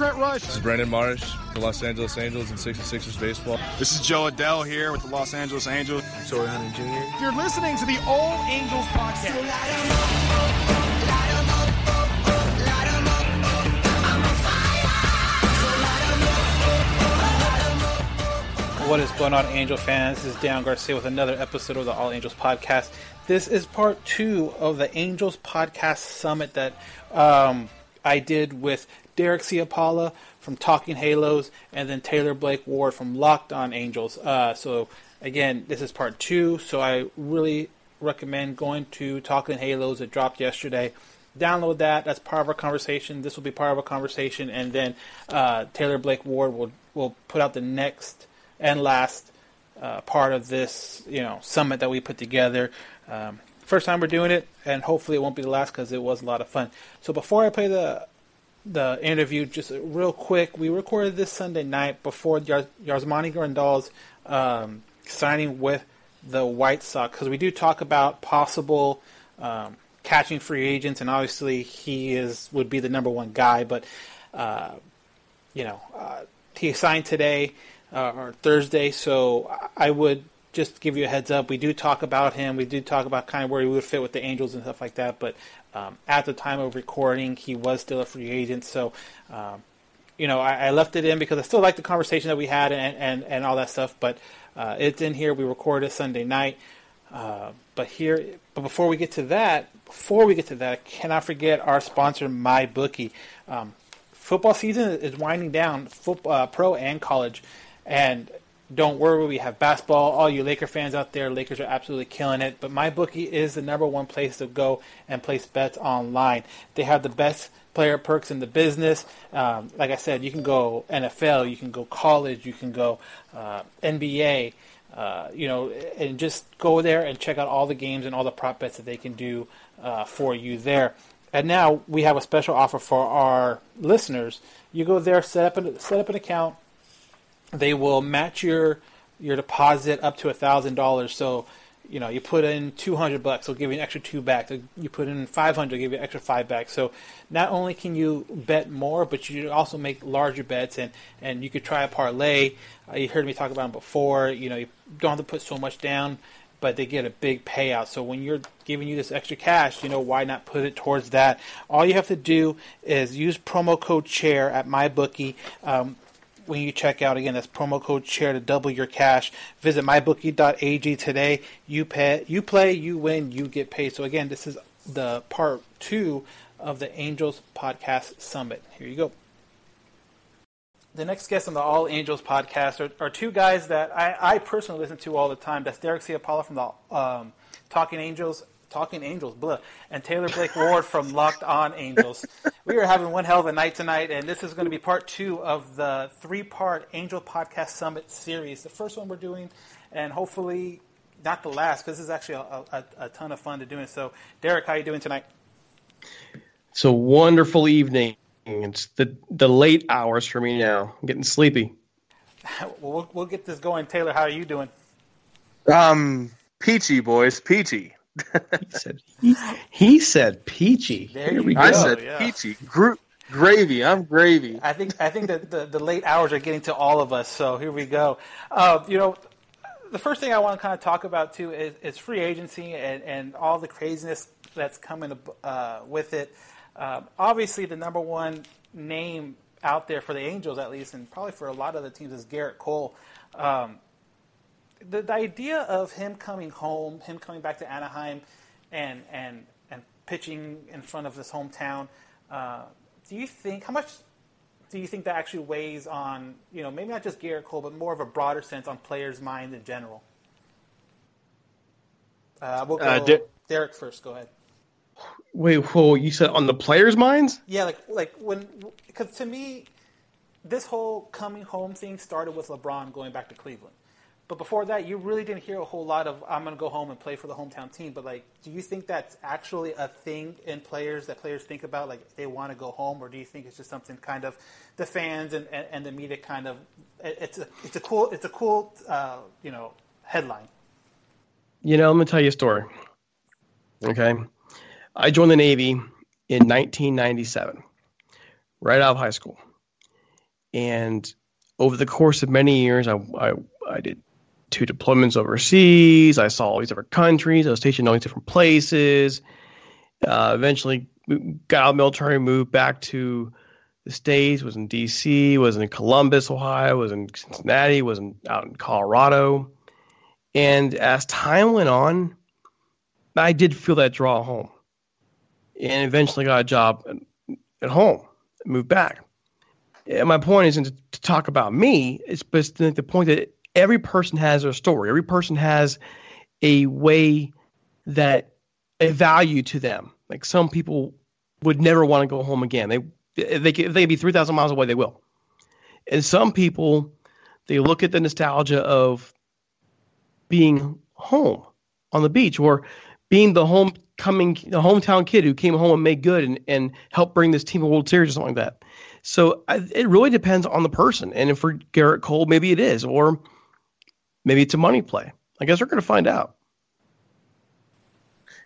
Trent Rush. This is Brandon Marsh for Los Angeles Angels and 66ers baseball. This is Jo Adell here with the Los Angeles Angels. Torii Hunter Jr. You're listening to the All Angels podcast. What is going on, Angel fans? This is Dan Garcia with another episode of the All Angels podcast. This is part two of the Angels podcast summit that um, I did with Derek Ciapala from Talking Halos and then Taylor Blake Ward from Locked On Angels. Uh, so, again, this is part two, so I really recommend going to Talking Halos. It dropped yesterday. Download that. That's part of our conversation. This will be part of our conversation, and then uh, Taylor Blake Ward will will put out the next and last uh, part of this, you know, summit that we put together. Um, first time we're doing it, and hopefully it won't be the last because it was a lot of fun. So before I play the the interview, just real quick, we recorded this Sunday night before Yar- Grandal's um, signing with the White Sox because we do talk about possible um, catching free agents, and obviously he is would be the number one guy, but uh, you know uh, he signed today uh, or Thursday, so I would just give you a heads up. We do talk about him. We do talk about kind of where he would fit with the Angels and stuff like that. But um, at the time of recording, he was still a free agent. So, um, you know, I, I, left it in because I still like the conversation that we had and, and, and all that stuff. But uh, it's in here. We recorded Sunday night. Uh, but here, but before we get to that, before we get to that, I cannot forget our sponsor, MyBookie. Um, football season is winding down, football, uh, pro and college. And don't worry, we have basketball. All you Laker fans out there, Lakers are absolutely killing it. But MyBookie is the number one place to go and place bets online. They have the best player perks in the business. Um, like I said, you can go NFL, you can go college, you can go uh, NBA. Uh, you know, and just go there and check out all the games and all the prop bets that they can do uh, for you there. And now we have a special offer for our listeners. You go there, set up an, set up an account they will match your your deposit up to a thousand dollars. So, you know, you put in two hundred bucks, they'll give you an extra two back. You put in five hundred, they'll give you an extra five back. So, not only can you bet more, but you also make larger bets, and and you could try a parlay. Uh, you heard me talk about them before. You know, you don't have to put so much down. But they get a big payout. So when you're giving you this extra cash, you know why not put it towards that? All you have to do is use promo code chair at MyBookie. Um, when you check out. Again, that's promo code chair to double your cash. Visit mybookie.ag today. You pay, you play, you win, you get paid. So again, this is the part two of the Angels Podcast Summit. Here you go. The next guest on the All Angels podcast are, are two guys that I, I, personally listen to all the time. That's Derek Ciapala from the um, Talking Angels Talking Angels, blah, and Taylor Blake Ward from Locked On Angels. We are having one hell of a night tonight, and this is going to be part two of the three-part Angel Podcast Summit series. The first one we're doing, and hopefully not the last, because this is actually a, a, a, ton of fun to do. it. so, Derek, how are you doing tonight? It's a wonderful evening. It's the the late hours for me now. I'm getting sleepy. well, we'll, we'll get this going. Taylor, how are you doing? Um, peachy boys, peachy he said he, he said peachy. There Here we go. I said yeah. peachy. Gro- gravy. I'm gravy. I think I think that the, the late hours are getting to all of us. So here we go. Uh, you know, the first thing I want to kind of talk about too is, is free agency and, and all the craziness that's coming uh, with it. Uh, obviously, the number one name out there for the Angels, at least, and probably for a lot of the teams, is Gerrit Cole. Um, the, the idea of him coming home, him coming back to Anaheim, and and and pitching in front of his hometown. Uh, do you think how much do you think that actually weighs on you know maybe not just Gerrit Cole, but more of a broader sense on players' minds in general? Uh, we'll go Uh, De- Derek first. Go ahead. Wait, whoa! You said on the players' minds? Yeah, like like when because to me, this whole coming home thing started with LeBron going back to Cleveland. But before that, you really didn't hear a whole lot of "I'm going to go home and play for the hometown team." But like, do you think that's actually a thing in players that players think about, like they want to go home, or do you think it's just something kind of the fans and, and, and the media kind of it's a it's a cool it's a cool uh, you know headline. You know, I'm gonna tell you a story. Okay, I joined the Navy in 1997, right out of high school, and over the course of many years, I I, I did two deployments overseas. I saw all these different countries. I was stationed in all these different places. Uh, eventually, got out of military, moved back to the states. Was in D.C. Was in Columbus, Ohio. Was in Cincinnati. Was in, out in Colorado. And as time went on, I did feel that draw home. And eventually got a job at- home, moved back. And my point isn't to, talk about me, it's but the point that every person has their story. Every person has a way that a value to them. Like some people would never want to go home again. They they if they be 3,000 miles away, they will. And some people, they look at the nostalgia of being home on the beach or being the homecoming the hometown kid who came home and made good and, and helped bring this team a World Series or something like that. So I, it really depends on the person. And for Gerrit Cole, maybe it is, or maybe it's a money play. I guess we're going to find out.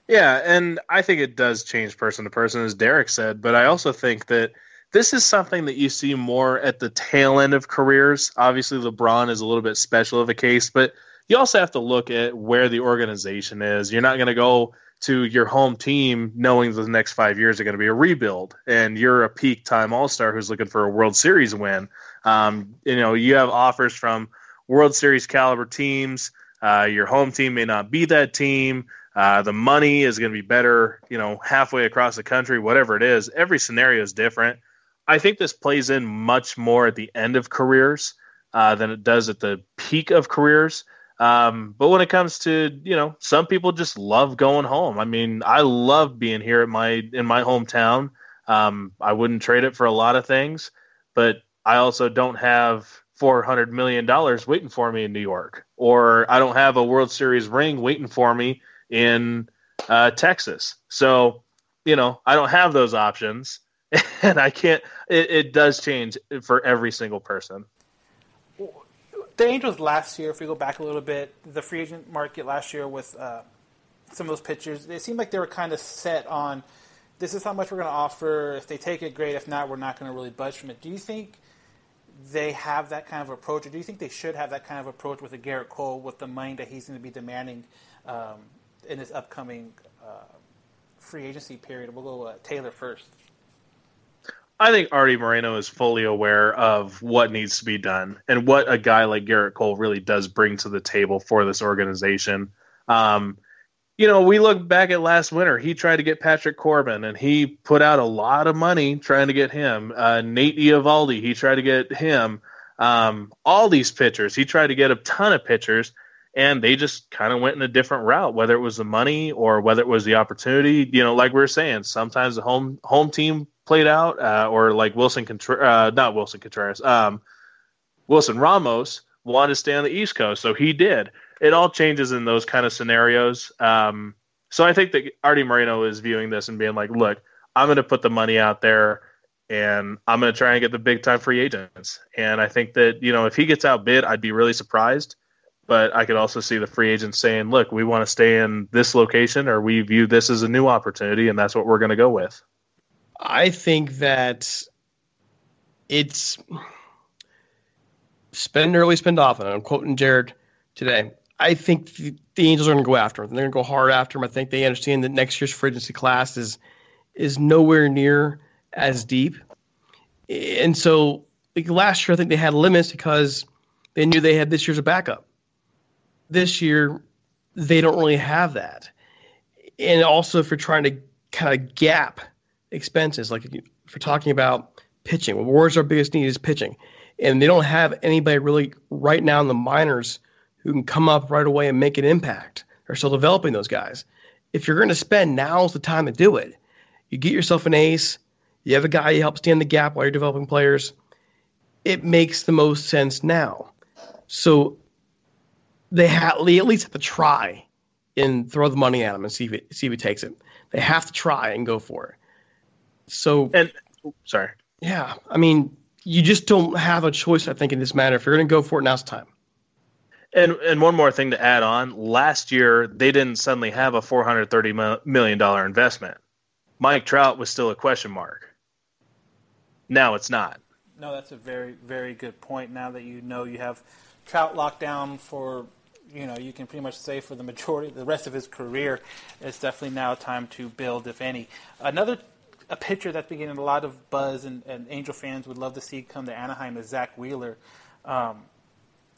Yeah, and I think it does change person to person, as Derek said. But I also think that this is something that you see more at the tail end of careers. Obviously, LeBron is a little bit special of a case, but you also have to look at where the organization is. You're not going to go to your home team knowing the next five years are going to be a rebuild, and you're a peak time All Star who's looking for a World Series win. Um, you know, you have offers from World Series caliber teams. Uh, your home team may not be that team. Uh, the money is going to be better, you know, halfway across the country, whatever it is. Every scenario is different. I think this plays in much more at the end of careers uh, than it does at the peak of careers. Um, but when it comes to, you know, some people just love going home. I mean, I love being here at my in my hometown. Um, I wouldn't trade it for a lot of things, but I also don't have four hundred million dollars waiting for me in New York, or I don't have a World Series ring waiting for me in uh, Texas. So, you know, I don't have those options, and I can't. It, it does change for every single person. the Angels last year, if we go back a little bit, the free agent market last year with uh, some of those pitchers, it seemed like they were kind of set on this is how much we're going to offer. If they take it, great. If not, we're not going to really budge from it. Do you think they have that kind of approach, or do you think they should have that kind of approach with a Gerrit Cole with the money that he's going to be demanding um, in his upcoming uh, free agency period? We'll go uh, Taylor first. I think Arte Moreno is fully aware of what needs to be done and what a guy like Gerrit Cole really does bring to the table for this organization. Um, you know, we look back at last winter. He tried to get Patrick Corbin, and he put out a lot of money trying to get him. Uh, Nate Eovaldi, he tried to get him. Um, all these pitchers, he tried to get a ton of pitchers, and they just kind of went in a different route. Whether it was the money or whether it was the opportunity, you know, like we were saying, sometimes the home home team played out, uh, or like Willson Contreras, uh, not Willson Contreras, um, Wilson Ramos wanted to stay on the East Coast, so he did. It all changes in those kind of scenarios. Um, so I think that Arte Moreno is viewing this and being like, look, I'm going to put the money out there and I'm going to try and get the big time free agents. And I think that, you know, if he gets outbid, I'd be really surprised. But I could also see the free agents saying, look, we want to stay in this location or we view this as a new opportunity and that's what we're going to go with. I think that it's spend early, spend often. I'm quoting Jared today. I think the, the Angels are going to go after him. They're going to go hard after him. I think they understand that next year's free agency class is is nowhere near as deep, And so like last year, I think they had limits because they knew they had this year's a backup. This year, they don't really have that. And also, if you're trying to kind of gap expenses, like if you're talking about pitching, well, where's our biggest need is pitching. And they don't have anybody really right now in the minors who can come up right away and make an impact. They're still developing those guys. If you're going to spend, now's the time to do it. You get yourself an ace. You have a guy you help stand the gap while you're developing players. It makes the most sense now. So they, ha- they at least have to try and throw the money at him and see if it, see if he takes it. They have to try and go for it. So And sorry. yeah, I mean, you just don't have a choice. I think in this matter, if you're going to go for it, now's the time. And and one more thing to add on. Last year they didn't suddenly have a 430 million dollar investment. Mike Trout was still a question mark. Now it's not. No, that's a very, very good point. Now that you know you have Trout locked down for, you know, you can pretty much say for the majority, the rest of his career, it's definitely now time to build, if any. Another a pitcher that's been getting a lot of buzz and, and Angel fans would love to see come to Anaheim is Zack Wheeler. Um,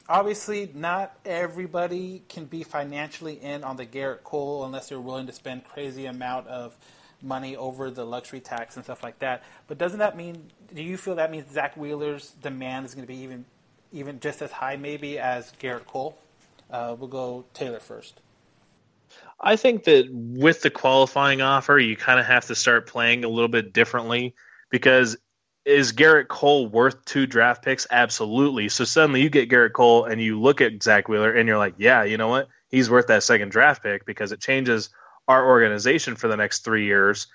obviously, not everybody can be financially in on the Gerrit Cole unless they're willing to spend crazy amount of money over the luxury tax and stuff like that. But doesn't that mean? Do you feel that means Zack Wheeler's demand is going to be even, even just as high, maybe as Gerrit Cole? Uh, we'll go Taylor first. I think that with the qualifying offer, you kind of have to start playing a little bit differently because is Gerrit Cole worth two draft picks? Absolutely. So suddenly you get Gerrit Cole and you look at Zack Wheeler and you're like, yeah, you know what? He's worth that second draft pick because it changes our organization for the next three years.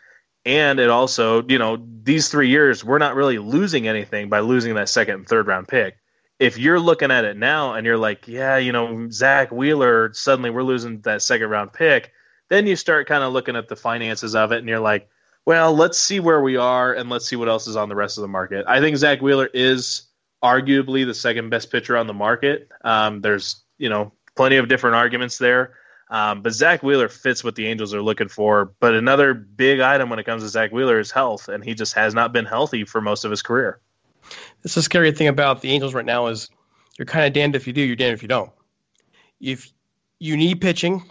And it also, you know, these three years, we're not really losing anything by losing that second and third round pick. If you're looking at it now and you're like, yeah, you know, Zack Wheeler, suddenly we're losing that second round pick, then you start kind of looking at the finances of it and you're like, well, let's see where we are and let's see what else is on the rest of the market. I think Zack Wheeler is arguably the second best pitcher on the market. Um, there's, you know, plenty of different arguments there. Um, but Zack Wheeler fits what the Angels are looking for. But another big item when it comes to Zack Wheeler is health, and he just has not been healthy for most of his career. That's the scary thing about the Angels right now is you're kind of damned if you do, you're damned if you don't. If you need pitching,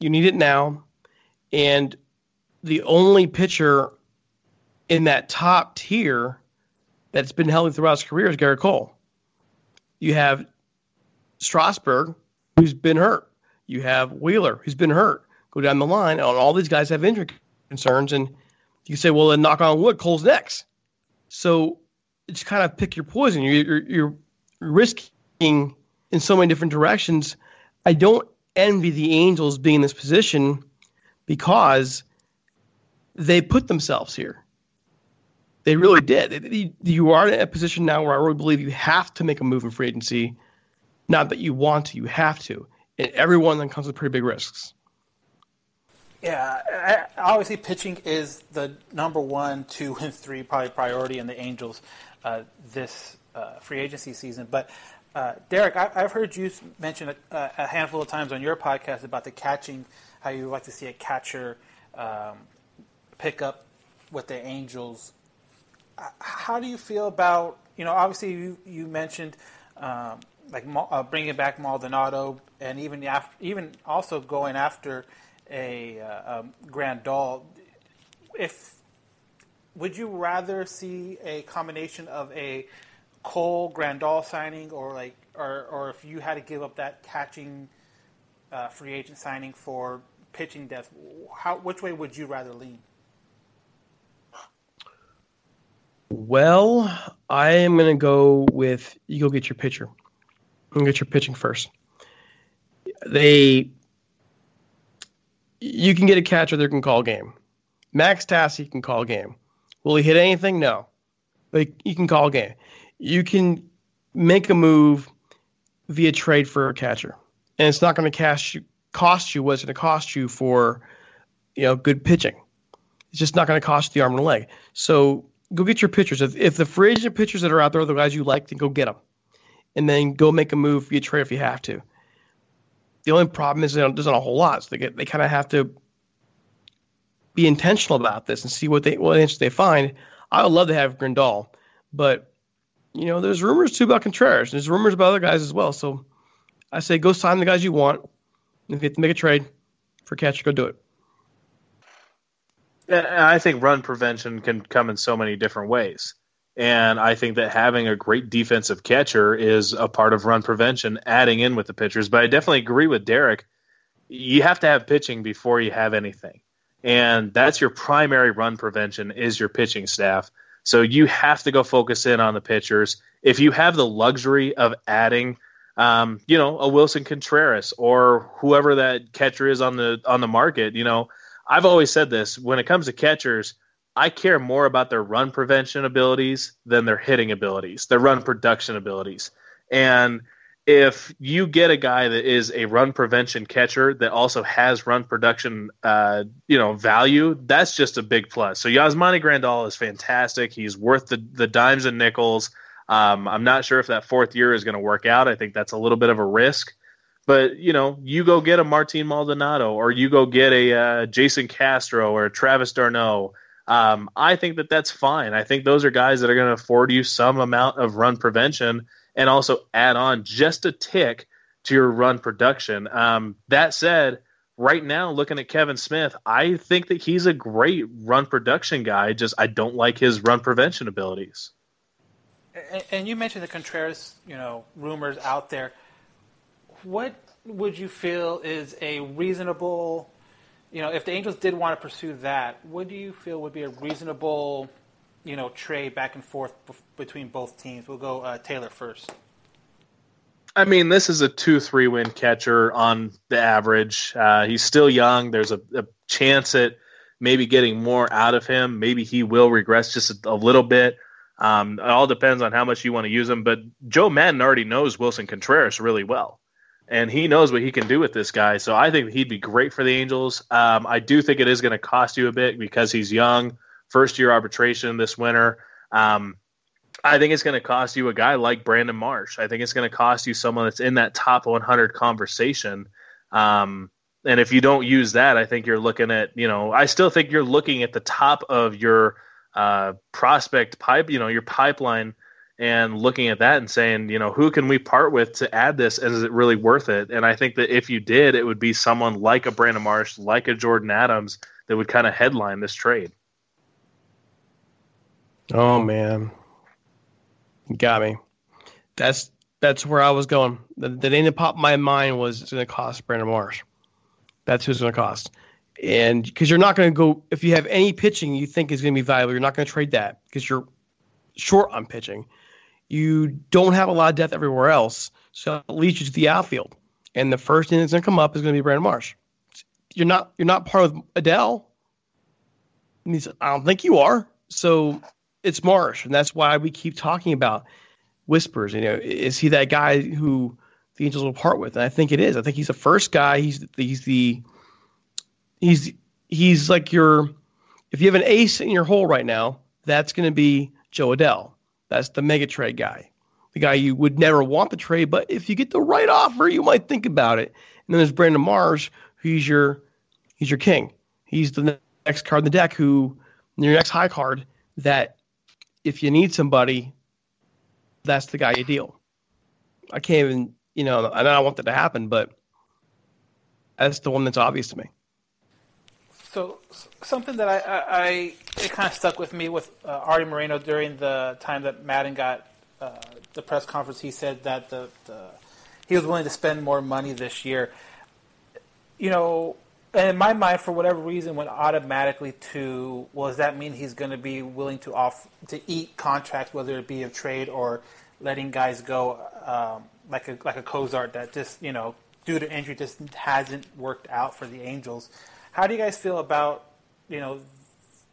you need it now, and the only pitcher in that top tier that's been healthy throughout his career is Gerrit Cole. You have Strasburg, who's been hurt. You have Wheeler, who's been hurt. Go down the line, and all these guys have injury concerns, and you say, well, then knock on wood, Cole's next. So it's kind of pick your poison. You're, you're, you're risking in so many different directions. I don't envy the Angels being in this position because they put themselves here. They really did. You are in a position now where I really believe you have to make a move in free agency. Not that you want to, you have to. And every one of them comes with pretty big risks. Yeah, obviously pitching is the number one, two, and three probably priority in the Angels this uh, free agency season. But uh, Derek, I- I've heard you mention a, a handful of times on your podcast about the catching, how you like to see a catcher um, pick up with the Angels. How do you feel about you know? Obviously, you you mentioned um, like uh, bringing back Maldonado, and even after, even also going after a uh, um, Grandal. If would you rather see a combination of a Cole Grandal signing, or like, or or if you had to give up that catching uh, free agent signing for pitching depth, how which way would you rather lean? Well, I am going to go with you go get your pitcher. You get your pitching first. They, you can get a catcher that can call game. Max Stassi can call game. Will he hit anything? No, but he can call a game. You can make a move via trade for a catcher, and it's not going to cost you what it's going to cost you for, you know, good pitching. It's just not going to cost you the arm and the leg. So go get your pitchers. If, if the free agent pitchers that are out there are the guys you like, then go get them, and then go make a move via trade if you have to. The only problem is there isn't a whole lot, so they they kind of have to be intentional about this and see what they what answers they find. I would love to have Grandal, But you know, there's rumors too about Contreras. There's rumors about other guys as well. So I say go sign the guys you want. If you have to make a trade for catcher, go do it. And I think run prevention can come in so many different ways. And I think that having a great defensive catcher is a part of run prevention, adding in with the pitchers. But I definitely agree with Derek. You have to have pitching before you have anything. And that's your primary run prevention is your pitching staff. So you have to go focus in on the pitchers. If you have the luxury of adding um, you know, a Willson Contreras or whoever that catcher is on the on the market, you know, I've always said this when it comes to catchers, I care more about their run prevention abilities than their hitting abilities, their run production abilities. And if you get a guy that is a run prevention catcher that also has run production, uh, you know, value, that's just a big plus. So Yasmani Grandal is fantastic. He's worth the, the dimes and nickels. Um, I'm not sure if that fourth year is going to work out. I think that's a little bit of a risk. But you know, you go get a Martin Maldonado, or you go get a uh, Jason Castro or Travis d'Arnaud. Um, I think that that's fine. I think those are guys that are going to afford you some amount of run prevention and also add on just a tick to your run production. Um, that said, right now, looking at Kevan Smith, I think that he's a great run production guy. Just I don't like his run prevention abilities. And, and you mentioned the Contreras, you know, rumors out there. What would you feel is a reasonable, you know, if the Angels did want to pursue that, what do you feel would be a reasonable, you know, trade back and forth between both teams? We'll go uh, Taylor first. I mean, this is a two-three win catcher on the average. Uh, he's still young. There's a, a chance at maybe getting more out of him. Maybe he will regress just a, a little bit. Um, it all depends on how much you want to use him. But Joe Maddon already knows Willson Contreras really well, and he knows what he can do with this guy. So I think he'd be great for the Angels. Um, I do think it is going to cost you a bit because he's young, first year arbitration this winter. Um, I think it's going to cost you a guy like Brandon Marsh. I think it's going to cost you someone that's in that top 100 conversation. Um, and if you don't use that, I think you're looking at, you know, I still think you're looking at the top of your uh, prospect pipe, you know, your pipeline and looking at that and saying, you know, who can we part with to add this? And is it really worth it? And I think that if you did, it would be someone like a Brandon Marsh, like a Jordyn Adams that would kind of headline this trade. Oh man, you got me. That's that's where I was going. The, the name that popped my mind was it's going to cost Brandon Marsh. That's who's going to cost. And because you're not going to go, if you have any pitching you think is going to be valuable, you're not going to trade that because you're short on pitching. You don't have a lot of depth everywhere else, so it leads you to the outfield. And the first thing that's going to come up is going to be Brandon Marsh. You're not you're not part of Adell. I don't think you are. So it's Marsh, and that's why we keep talking about whispers. You know, is he that guy who the Angels will part with? And I think it is. I think he's the first guy. He's he's the he's he's like your if you have an ace in your hole right now, that's going to be Jo Adell. That's the mega trade guy, the guy you would never want the trade, but if you get the right offer, you might think about it. And then there's Brandon Marsh, who's your he's your king. He's the next card in the deck, who your next high card that if you need somebody, that's the guy you deal. I can't even, you know, and I don't want that to happen, but that's the one that's obvious to me. So something that I, I, I it kind of stuck with me with uh, Arte Moreno during the time that Maddon got uh, the press conference. He said that the, the he was willing to spend more money this year. You know, and in my mind, for whatever reason, went automatically to well, does that mean he's going to be willing to off to eat contracts, whether it be a trade or letting guys go, um, like a like a Cozart that just you know due to injury just hasn't worked out for the Angels. How do you guys feel about you know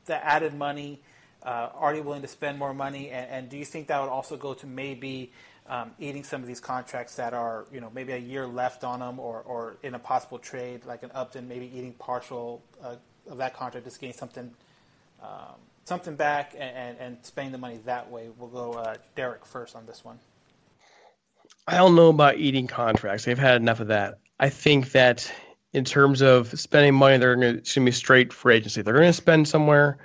the added money? Uh, are you willing to spend more money? And, and do you think that would also go to maybe um, eating some of these contracts that are you know maybe a year left on them, or, or in a possible trade like an Upton, maybe eating partial uh, of that contract, just getting something um, something back and, and, and spending the money that way? We'll go uh, Derek first on this one. I don't know about eating contracts. They've had enough of that. I think that in terms of spending money, they're going to be straight for agency. They're going to spend somewhere,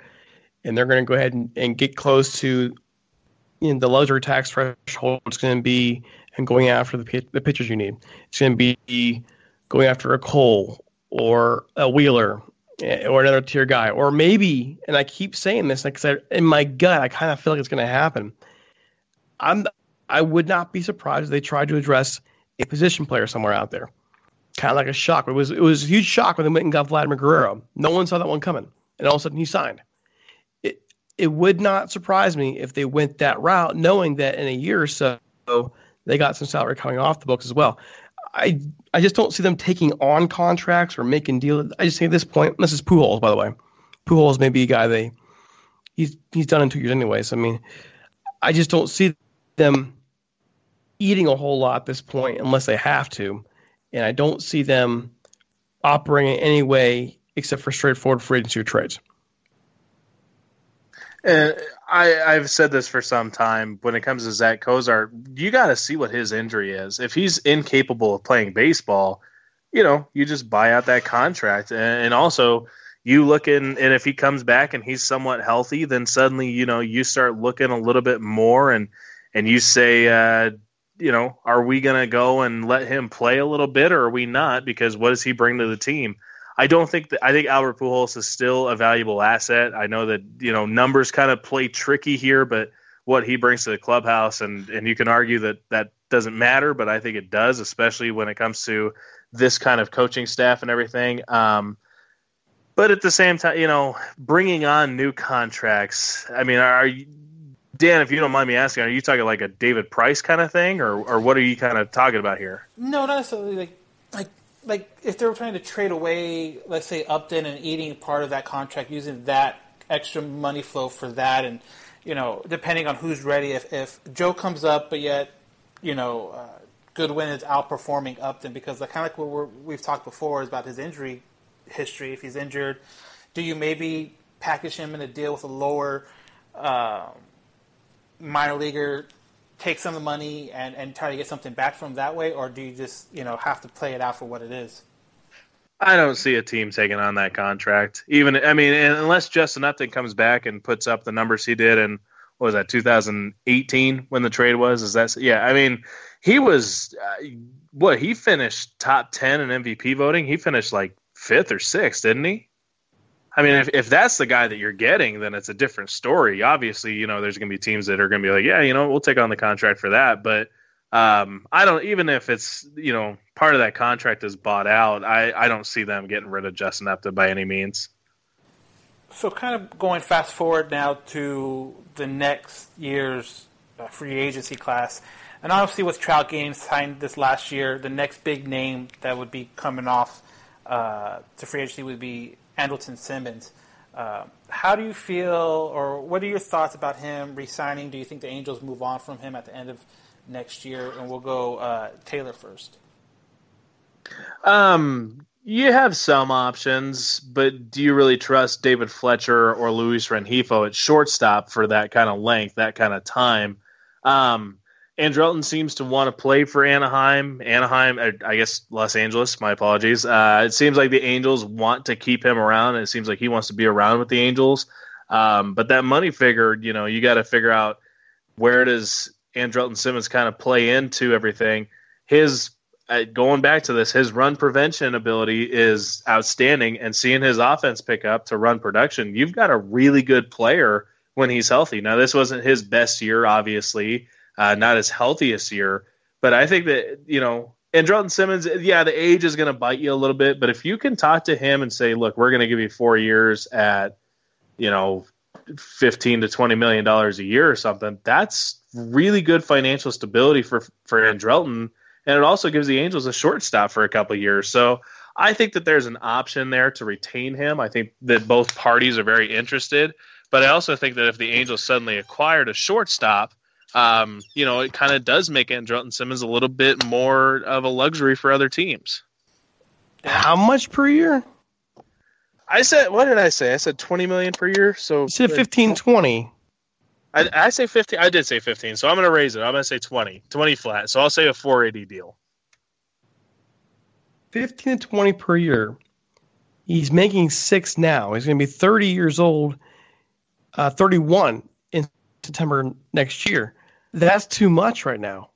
and they're going to go ahead and, and get close to, you know, the luxury tax threshold is going to be and going after the the pitchers you need. It's going to be going after a Cole or a Wheeler eh, or another tier guy, or maybe. And I keep saying this because in my gut, I kind of feel like it's going to happen. I'm I would not be surprised if they tried to address a position player somewhere out there. Kind of like a shock. It was it was a huge shock when they went and got Vladimir Guerrero. No one saw that one coming, and all of a sudden he signed. It would not surprise me if they went that route, knowing that in a year or so they got some salary coming off the books as well. I I just don't see them taking on contracts or making deals. I just think at this point, this is Pujols, by the way. Pujols may be a guy they he's he's done in two years anyways. I mean, I just don't see them eating a whole lot at this point unless they have to, and I don't see them operating in any way except for straightforward free agency trades. And I, I've said this for some time. When it comes to Zack Cozart, you got to see what his injury is. If he's incapable of playing baseball, you know, you just buy out that contract. And, and also, you look in, and if he comes back and he's somewhat healthy, then suddenly, you know, you start looking a little bit more, and and you say, uh, you know, are we going to go and let him play a little bit, or are we not? Because what does he bring to the team? I don't think that I think Albert Pujols is still a valuable asset. I know that you know numbers kind of play tricky here, but what he brings to the clubhouse, and and you can argue that that doesn't matter, but I think it does, especially when it comes to this kind of coaching staff and everything. Um, but at the same time, you know, bringing on new contracts. I mean, are you, Dan? If you don't mind me asking, are you talking like a David Price kind of thing, or or what are you kind of talking about here? No, not necessarily. Like, like, if they were trying to trade away, let's say Upton and eating part of that contract, using that extra money flow for that, and you know, depending on who's ready. If if Joe comes up, but yet, you know, uh, Goodwin is outperforming Upton because the kind of like what we're, we've talked before is about his injury history. If he's injured, do you maybe package him in a deal with a lower um minor leaguer, take some of the money and, and try to get something back from that way, or do you just you know have to play it out for what it is? I don't see a team taking on that contract. Even I mean, unless Justin Upton comes back and puts up the numbers he did in what was that 2018 when the trade was? Is that yeah? I mean, he was uh, what he finished top 10 in MVP voting. He finished like fifth or sixth, didn't he? I mean, if, if that's the guy that you're getting, then it's a different story. Obviously, you know, there's going to be teams that are going to be like, yeah, you know, we'll take on the contract for that. But um, I don't, even if it's, you know, part of that contract is bought out, I, I don't see them getting rid of Justin Upton by any means. So, kind of going fast forward now to the next year's uh, free agency class. And obviously, with Trout getting signed this last year, the next big name that would be coming off uh, to free agency would be Andrelton Simmons. Uh, how do you feel, or what are your thoughts about him resigning? Do you think the Angels move on from him at the end of next year? And we'll go uh, Taylor first. Um, you have some options, but do you really trust David Fletcher or Luis Rengifo at shortstop for that kind of length, that kind of time? Um, Andrelton seems to want to play for Anaheim. Anaheim, I guess Los Angeles. My apologies. Uh, it seems like the Angels want to keep him around, and it seems like he wants to be around with the Angels. Um, but that money figure, you know, you got to figure out where does Andrelton Simmons kind of play into everything. His uh, going back to this, his run prevention ability is outstanding, and seeing his offense pick up to run production, you've got a really good player when he's healthy. Now, this wasn't his best year, obviously uh, not his healthiest year. But I think that, you know, Andrelton Simmons, yeah, the age is going to bite you a little bit. But if you can talk to him and say, look, we're going to give you four years at, you know, 15 to 20 million dollars a year or something, that's really good financial stability for, for Andrelton. And it also gives the Angels a shortstop for a couple years. So I think that there's an option there to retain him. I think that both parties are very interested. But I also think that if the Angels suddenly acquired a shortstop, um, you know, it kind of does make Andrelton Simmons a little bit more of a luxury for other teams. How much per year? I said, what did I say? I said 20 million per year. So You said 15, 20. I, I say 15. I did say 15. So I'm going to raise it. I'm going to say 20, 20 flat. So I'll say a 480 deal. 15 to 20 per year. He's making six now. He's going to be 30 years old, uh, 31 in September next year. That's too much right now.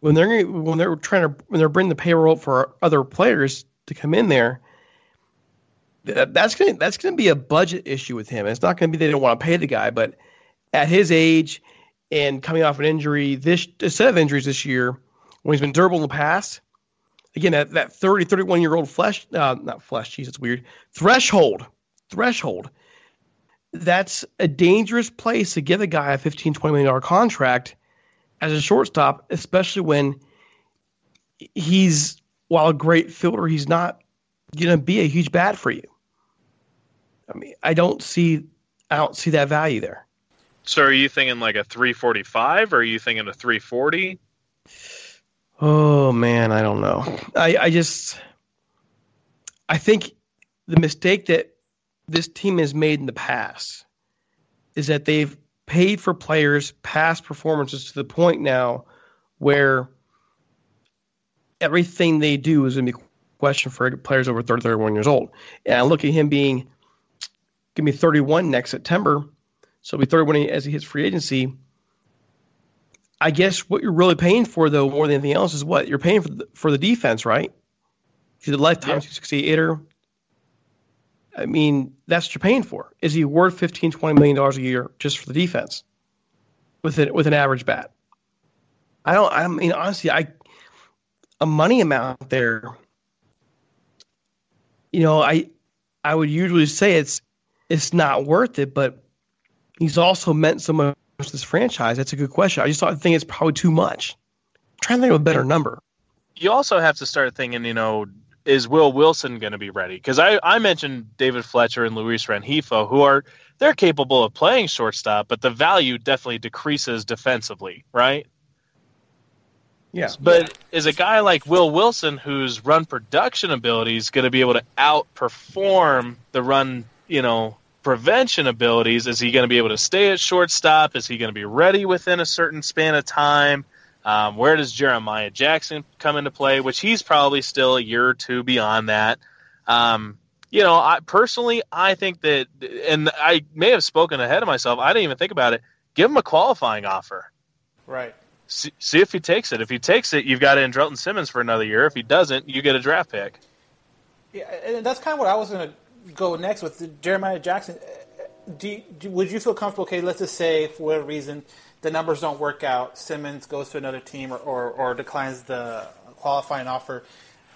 When they're when they're trying to when they're bringing the payroll for other players to come in there, that, that's gonna that's gonna be a budget issue with him. It's not gonna be they don't want to pay the guy, but at his age and coming off an injury, this a set of injuries this year, when he's been durable in the past, again that that 30 31 year old flesh uh, not flesh, jeez, it's weird threshold threshold. That's a dangerous place to give a guy a 15 20 million dollar contract as a shortstop, especially when he's while a great fielder, he's not going to be a huge bat for you. I mean, I don't see I don't see that value there. So are you thinking like a 345 or are you thinking a 340? Oh man, I don't know. I, I just I think the mistake that this team has made in the past is that they've paid for players' past performances to the point now where everything they do is going to be questioned for players over 30, 31 years old. And I look at him being going to be 31 next September, so he'll be 31 as he hits free agency. I guess what you're really paying for, though, more than anything else, is what you're paying for the, for the defense, right? He's a lifetime Yeah. 268er. I mean, that's what you're paying for. Is he worth 15, 20 million dollars a year just for the defense with it with an average bat? I don't. I mean, honestly, I a money amount there. You know, I I would usually say it's it's not worth it, but he's also meant so much to this franchise. That's a good question. I just thought, think it's probably too much. I'm trying to think of a better number. You also have to start thinking, you know, is Will Wilson going to be ready? Because I, I mentioned David Fletcher and Luis Rengifo, who are they're capable of playing shortstop, but the value definitely decreases defensively, right? Yeah. But is a guy like Will Wilson, whose run production ability is going to be able to outperform the run, you know, prevention abilities, is he going to be able to stay at shortstop? Is he going to be ready within a certain span of time? Um, where does Jeremiah Jackson come into play? Which he's probably still a year or two beyond that. Um, you know, I personally, I think that, and I may have spoken ahead of myself. I didn't even think about it. Give him a qualifying offer Right. see, see if he takes it. If he takes it, you've got Andrelton Simmons for another year. If he doesn't, you get a draft pick. Yeah, and that's kind of what I was going to go next with Jeremiah Jackson. Do, do would you feel comfortable? Okay, let's just say for whatever reason the numbers don't work out, Simmons goes to another team or, or, or declines the qualifying offer.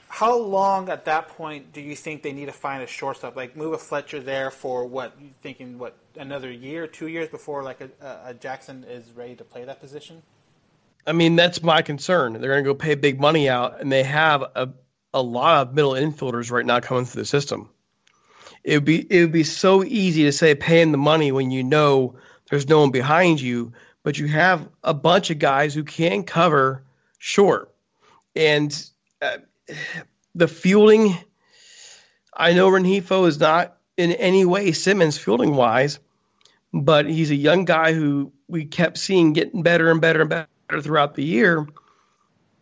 How long at that point do you think they need to find a shortstop? Like move a Fletcher there for what? You thinking what another year, two years before like a, a- Jackson is ready to play that position? I mean, that's my concern. They're going to go pay big money out, and they have a, a lot of middle infielders right now coming through the system. It would be it would be so easy to say pay him the money when you know there's no one behind you, but you have a bunch of guys who can cover short, and uh, the fielding. I know Rengifo is not in any way Simmons fielding wise, but he's a young guy who we kept seeing getting better and better and better throughout the year.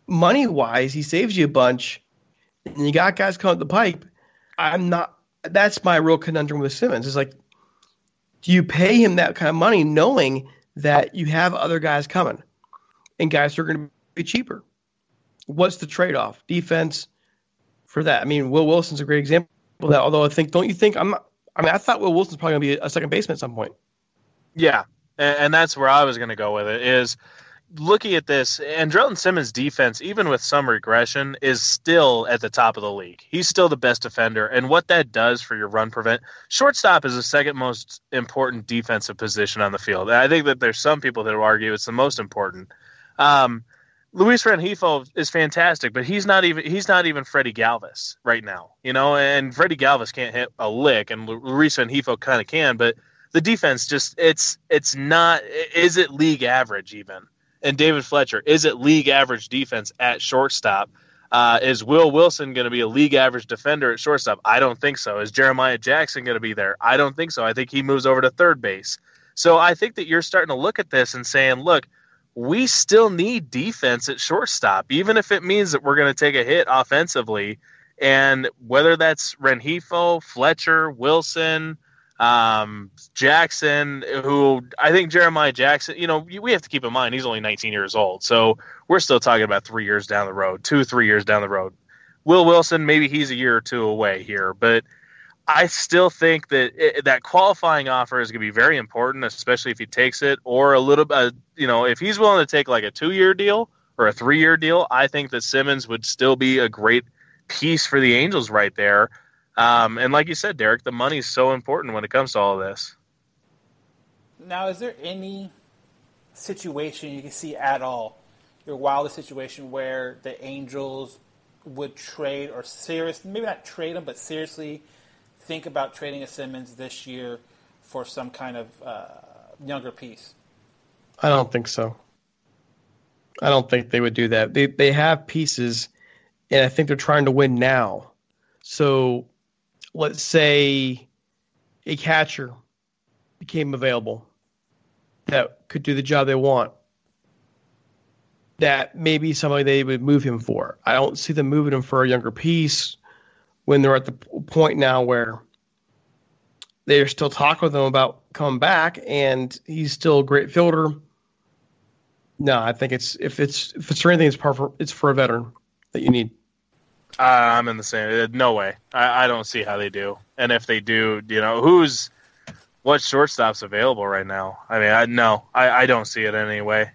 Money wise, he saves you a bunch, and you got guys coming up the pipe. I'm not. That's my real conundrum with Simmons. Is like, do you pay him that kind of money knowing that you have other guys coming, and guys who are going to be cheaper? What's the trade off? Defense for that. I mean, Will Wilson's a great example of that. Although I think, don't you think? I'm. Not, I mean, I thought Will Wilson's probably going to be a second baseman at some point. Yeah, and, and that's where I was going to go with it. Is looking at this, Andrelton Simmons' defense, even with some regression, is still at the top of the league. He's still the best defender, and what that does for your run prevent, shortstop is the second most important defensive position on the field. I think that there's some people that will argue it's the most important. Um, Luis Rengifo is fantastic, but he's not even he's not even Freddie Galvis right now, you know. And Freddie Galvis can't hit a lick, and Luis Rengifo kind of can, but the defense just it's it's not is it league average even? And David Fletcher is it league average defense at shortstop? Uh, is Will Wilson going to be a league average defender at shortstop? I don't think so. Is Jeremiah Jackson going to be there? I don't think so. I think he moves over to third base. So I think that you're starting to look at this and saying, look, we still need defense at shortstop, even if it means that we're going to take a hit offensively. And whether that's Rengifo, Fletcher, Wilson, Um, Jackson, who I think Jeremiah Jackson, you know, we have to keep in mind he's only 19 years old, so we're still talking about three years down the road, two, three years down the road. Will Wilson, maybe he's a year or two away here, but I still think that it, that qualifying offer is going to be very important, especially if he takes it, or a little bit, you know, if he's willing to take like a two-year deal or a three-year deal. I think that Simmons would still be a great piece for the Angels right there. Um, and like you said, Derek, the money is so important when it comes to all of this. Now, is there any situation you can see at all, your wildest situation where the Angels would trade or serious, maybe not trade him, but seriously think about trading a Simmons this year for some kind of uh, younger piece? I don't think so. I don't think they would do that. They they have pieces, and I think they're trying to win now. So, let's say a catcher became available that could do the job they want. That maybe somebody they would move him for. I don't see them moving him for a younger piece when they're at the point now where they're still talking with him about coming back, and he's still a great fielder. No, I think it's if it's if it's for anything, it's for it's for a veteran that you need. Uh, I'm in the same. No way. I, I don't see how they do. And if they do, you know, who's what shortstop's available right now? I mean, I no, I, I don't see it anyway.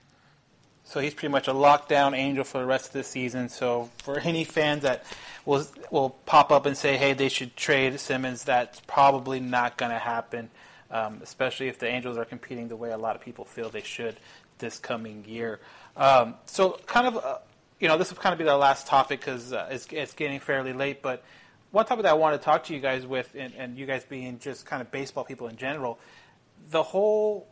So he's pretty much a lockdown angel for the rest of the season. So for any fans that will will pop up and say, "Hey, they should trade Simmons," that's probably not going to happen. Um, especially if the Angels are competing the way a lot of people feel they should this coming year. Um, so kind of, uh, you know, this will kind of be the last topic because uh, it's, it's getting fairly late. But one topic that I want to talk to you guys with, and, and you guys being just kind of baseball people in general, the whole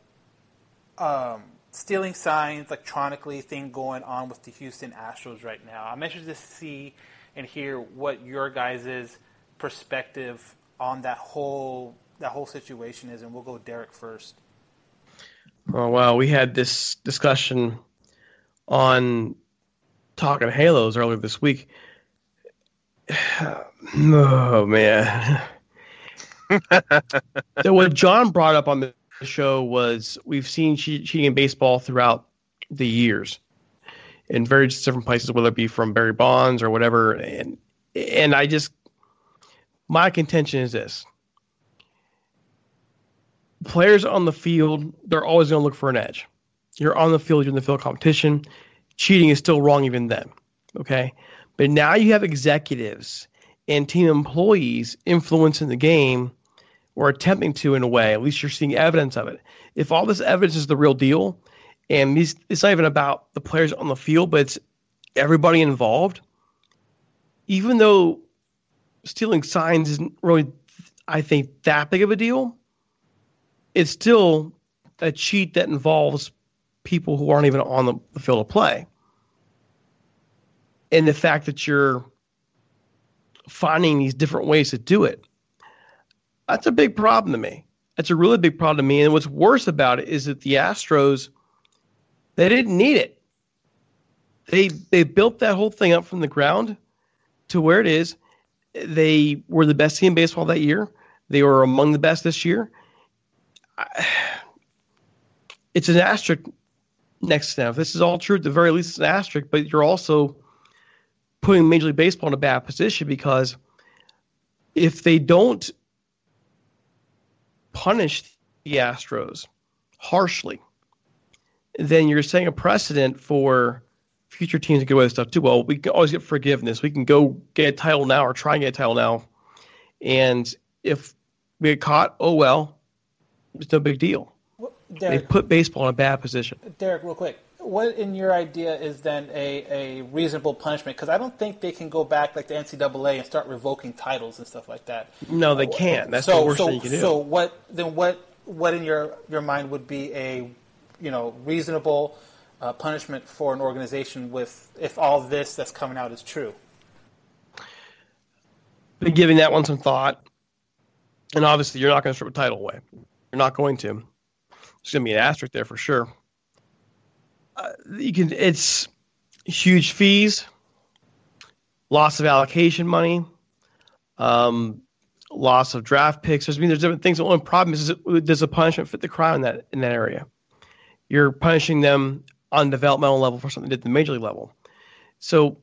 um, stealing signs electronically thing going on with the Houston Astros right now. I'm interested to see and hear what your guys' perspective on that whole that whole situation is, and we'll go Derek first. Oh well, we had this discussion on talking Halos earlier this week. Oh man. so what John brought up on the show was we've seen cheating in baseball throughout the years in various different places, whether it be from Barry Bonds or whatever. And and I just my contention is this: players on the field, they're always going to look for an edge. You're on the field, you're in the field competition. Cheating is still wrong even then. Okay. But now you have executives and team employees influencing the game or attempting to in a way. At least you're seeing evidence of it. If all this evidence is the real deal, and these it's not even about the players on the field, but it's everybody involved. Even though stealing signs isn't really, I think, that big of a deal, it's still a cheat that involves people who aren't even on the, field of play. And the fact that you're finding these different ways to do it, that's a big problem to me. That's a really big problem to me. And what's worse about it is that the Astros, they didn't need it. They they built that whole thing up from the ground to where it is. They were the best team in baseball that year. They were among the best this year. I- It's an asterisk next to them. If this is all true, at the very least, it's an asterisk. But you're also putting Major League Baseball in a bad position because if they don't punish the Astros harshly, then you're setting a precedent for future teams to get away with stuff too. Well, we can always get forgiveness. We can go get a title now or try and get a title now. And if we get caught, oh well, it's no big deal. They Derek, put baseball in a bad position. Derek, real quick, what in your idea is then a, a reasonable punishment? Because I don't think they can go back like the NCAA and start revoking titles and stuff like that. No, they can't. That's so, the worst so, thing you can do. So what then? What what in your your mind would be a you know reasonable uh, punishment for an organization with if all this that's coming out is true? been giving that one some thought. And obviously, you're not going to strip a title away. You're not going to. There's going to be an asterisk there for sure. Uh, you can. It's huge fees, loss of allocation money, um, loss of draft picks. There's I mean there's different things. The only problem is, is does the punishment fit the crime in that in that area? You're punishing them on developmental level for something at the major league level. So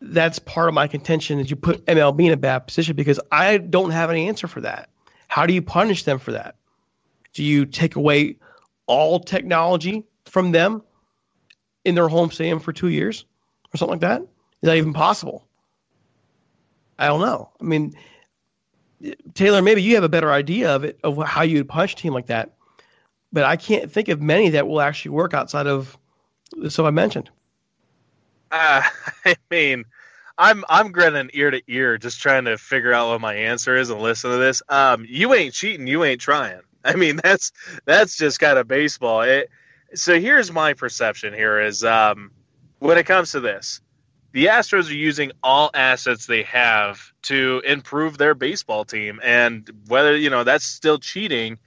that's part of my contention is you put MLB in a bad position because I don't have any answer for that. How do you punish them for that? Do you take away all technology from them in their home stadium for two years or something like that? Is that even possible? I don't know. I mean, Taylor, maybe you have a better idea of it of how you would punish a team like that, but I can't think of many that will actually work outside of the stuff I mentioned. Uh, I mean, I'm I'm grinning ear to ear, just trying to figure out what my answer is and listen to this. Um, you ain't cheating, you ain't trying. I mean, that's that's just kind of baseball. It, so here's my perception. Here is um, when it comes to this, the Astros are using all assets they have to improve their baseball team, and whether you know that's still cheating,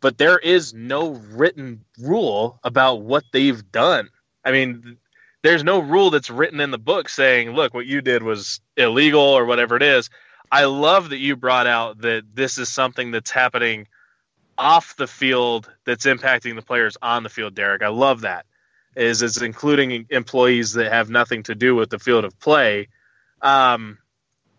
but there is no written rule about what they've done. I mean, there's no rule that's written in the book saying, look, what you did was illegal or whatever it is. I love that you brought out that this is something that's happening off the field that's impacting the players on the field, Derek. I love that. Is it's including employees that have nothing to do with the field of play. Um,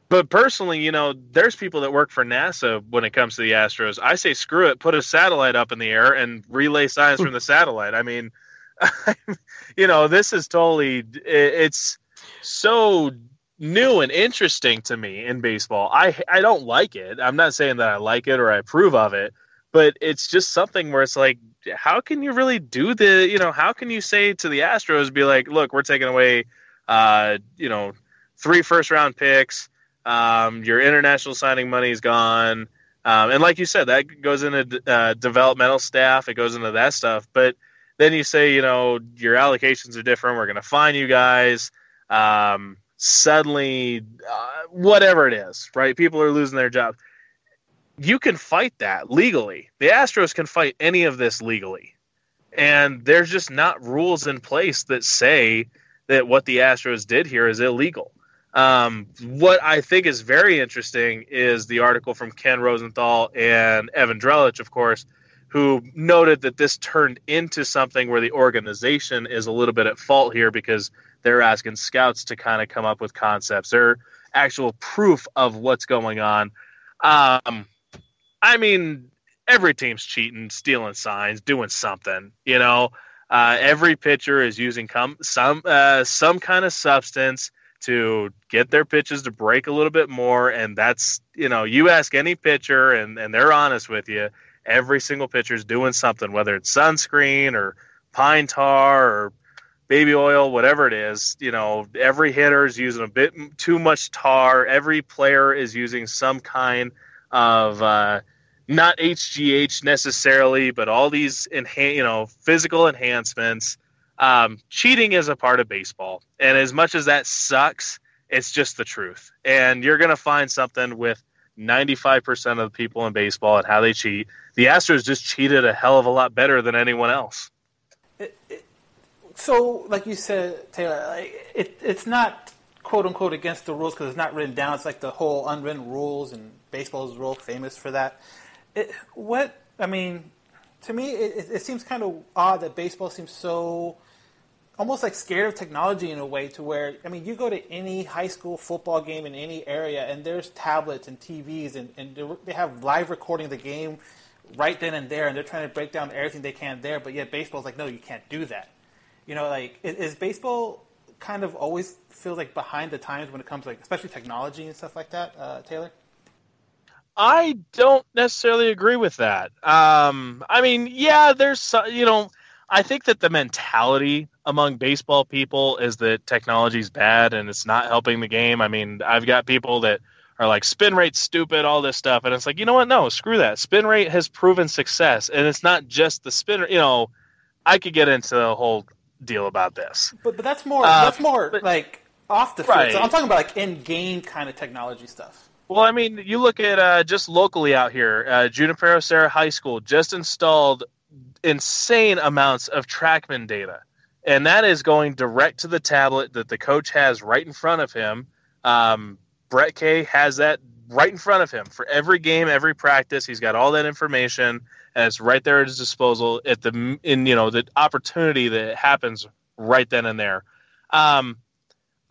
but personally, you know, there's people that work for NASA when it comes to the Astros. I say screw it, put a satellite up in the air and relay signs from the satellite. I mean, you know, this is totally it's so new and interesting to me in baseball. I I don't like it. I'm not saying that I like it or I approve of it, but it's just something where it's like how can you really do the, you know, how can you say to the Astros be like, "Look, we're taking away uh, you know, three first round picks, um, your international signing money is gone." Um, and like you said, that goes into uh, developmental staff. It goes into that stuff. But then you say, you know, your allocations are different. We're going to fine you guys. Um, suddenly, uh, whatever it is, right? People are losing their jobs. You can fight that legally. The Astros can fight any of this legally. And there's just not rules in place that say that what the Astros did here is illegal. Um, what I think is very interesting is the article from Ken Rosenthal and Evan Drellich, of course, who noted that this turned into something where the organization is a little bit at fault here because they're asking scouts to kind of come up with concepts. They're actual proof of what's going on. Um, I mean, every team's cheating, stealing signs, doing something. You know, uh, every pitcher is using com- some uh, some kind of substance to get their pitches to break a little bit more, and that's you know, you ask any pitcher, and and they're honest with you every single pitcher is doing something, whether it's sunscreen or pine tar or baby oil, whatever it is. You know, every hitter is using a bit too much tar. Every player is using some kind of uh, not HGH necessarily, but all these enhan- you know physical enhancements. Um, cheating is a part of baseball, and as much as that sucks, it's just the truth. And you're gonna find something with 95% of the people in baseball and how they cheat. The Astros just cheated a hell of a lot better than anyone else. So, like you said, Taylor, it, it's not quote unquote against the rules because it's not written down. It's like the whole unwritten rules, and baseball is real famous for that. It, what I mean, to me, it, it seems kind of odd that baseball seems so almost like scared of technology in a way to where I mean you go to any high school football game in any area and there's tablets and TVs and, and they have live recording of the game right then and there and they're trying to break down everything they can there but yet baseball's like no you can't do that. You know like is, is baseball kind of always feels like behind the times when it comes to like especially technology and stuff like that uh, Taylor I don't necessarily agree with that. Um, I mean, yeah, there's you know, I think that the mentality among baseball people is that technology's bad and it's not helping the game. I mean, I've got people that are like spin rate stupid, all this stuff, and it's like, you know what? No, screw that. Spin rate has proven success, and it's not just the spin. You know, I could get into the whole deal about this. but but that's more Uh, that's more but- like off the field Right. so I'm talking about like in game kind of technology stuff Well, I mean, you look at uh, just locally out here, uh, Junipero Serra High School just installed insane amounts of TrackMan data, and that is going direct to the tablet that the coach has right in front of him. Um, Brett K has that right in front of him for every game, every practice. He's got all that information, and it's right there at his disposal at the in you know the opportunity that happens right then and there. Um,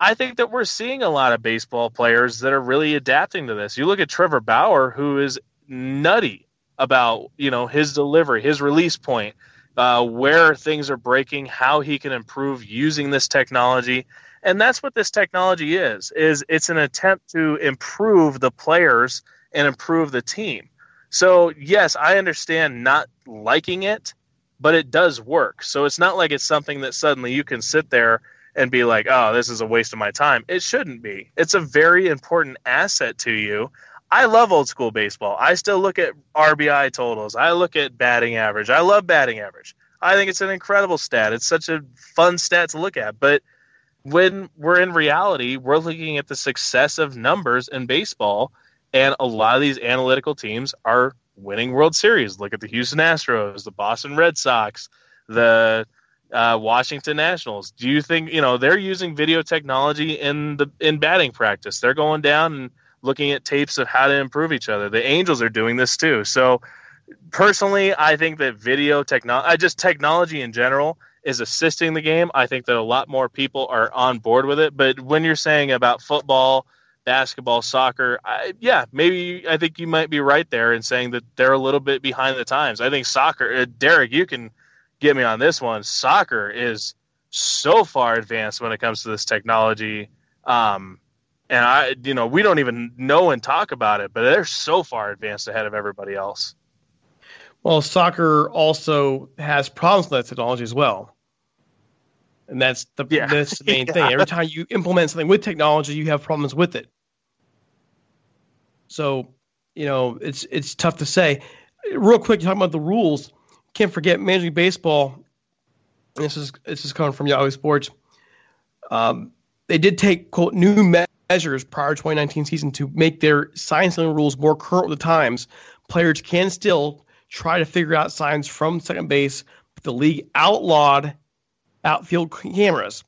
I think that we're seeing a lot of baseball players that are really adapting to this. You look at Trevor Bauer, who is nutty about you know his delivery, his release point, uh, where things are breaking, how he can improve using this technology, and that's what this technology is. Is it's an attempt to improve the players and improve the team. So yes, I understand not liking it, but it does work. So it's not like it's something that suddenly you can sit there and be like, oh, this is a waste of my time. It shouldn't be. It's a very important asset to you. I love old school baseball. I still look at RBI totals. I look at batting average. I love batting average. I think it's an incredible stat. It's such a fun stat to look at. But when we're in reality, we're looking at the success of numbers in baseball, and a lot of these analytical teams are winning World Series. Look at the Houston Astros, the Boston Red Sox, the uh, Washington Nationals. Do you think you know they're using video technology in the in batting practice? They're going down and looking at tapes of how to improve each other. The Angels are doing this too. So personally, I think that video technology, just technology in general is assisting the game. I think that a lot more people are on board with it. But when you're saying about football, basketball, soccer, I, yeah, maybe I think you might be right there in saying that they're a little bit behind the times. I think soccer, uh, Derek, you can get me on this one. Soccer is so far advanced when it comes to this technology. Um, and I, you know, we don't even know and talk about it, but they're so far advanced ahead of everybody else. Well, soccer also has problems with that technology as well. And that's the Yeah. that's the main Yeah. thing. Every time you implement something with technology, you have problems with it. So, you know, it's it's tough to say. Real quick, talking about the rules. Can't forget Major League Baseball. This is this is coming from Yahoo Sports. Um, they did take quote new me- measures prior to 2019 season to make their sign stealing rules more current with the times. Players can still try to figure out signs from second base, but the league outlawed outfield cameras,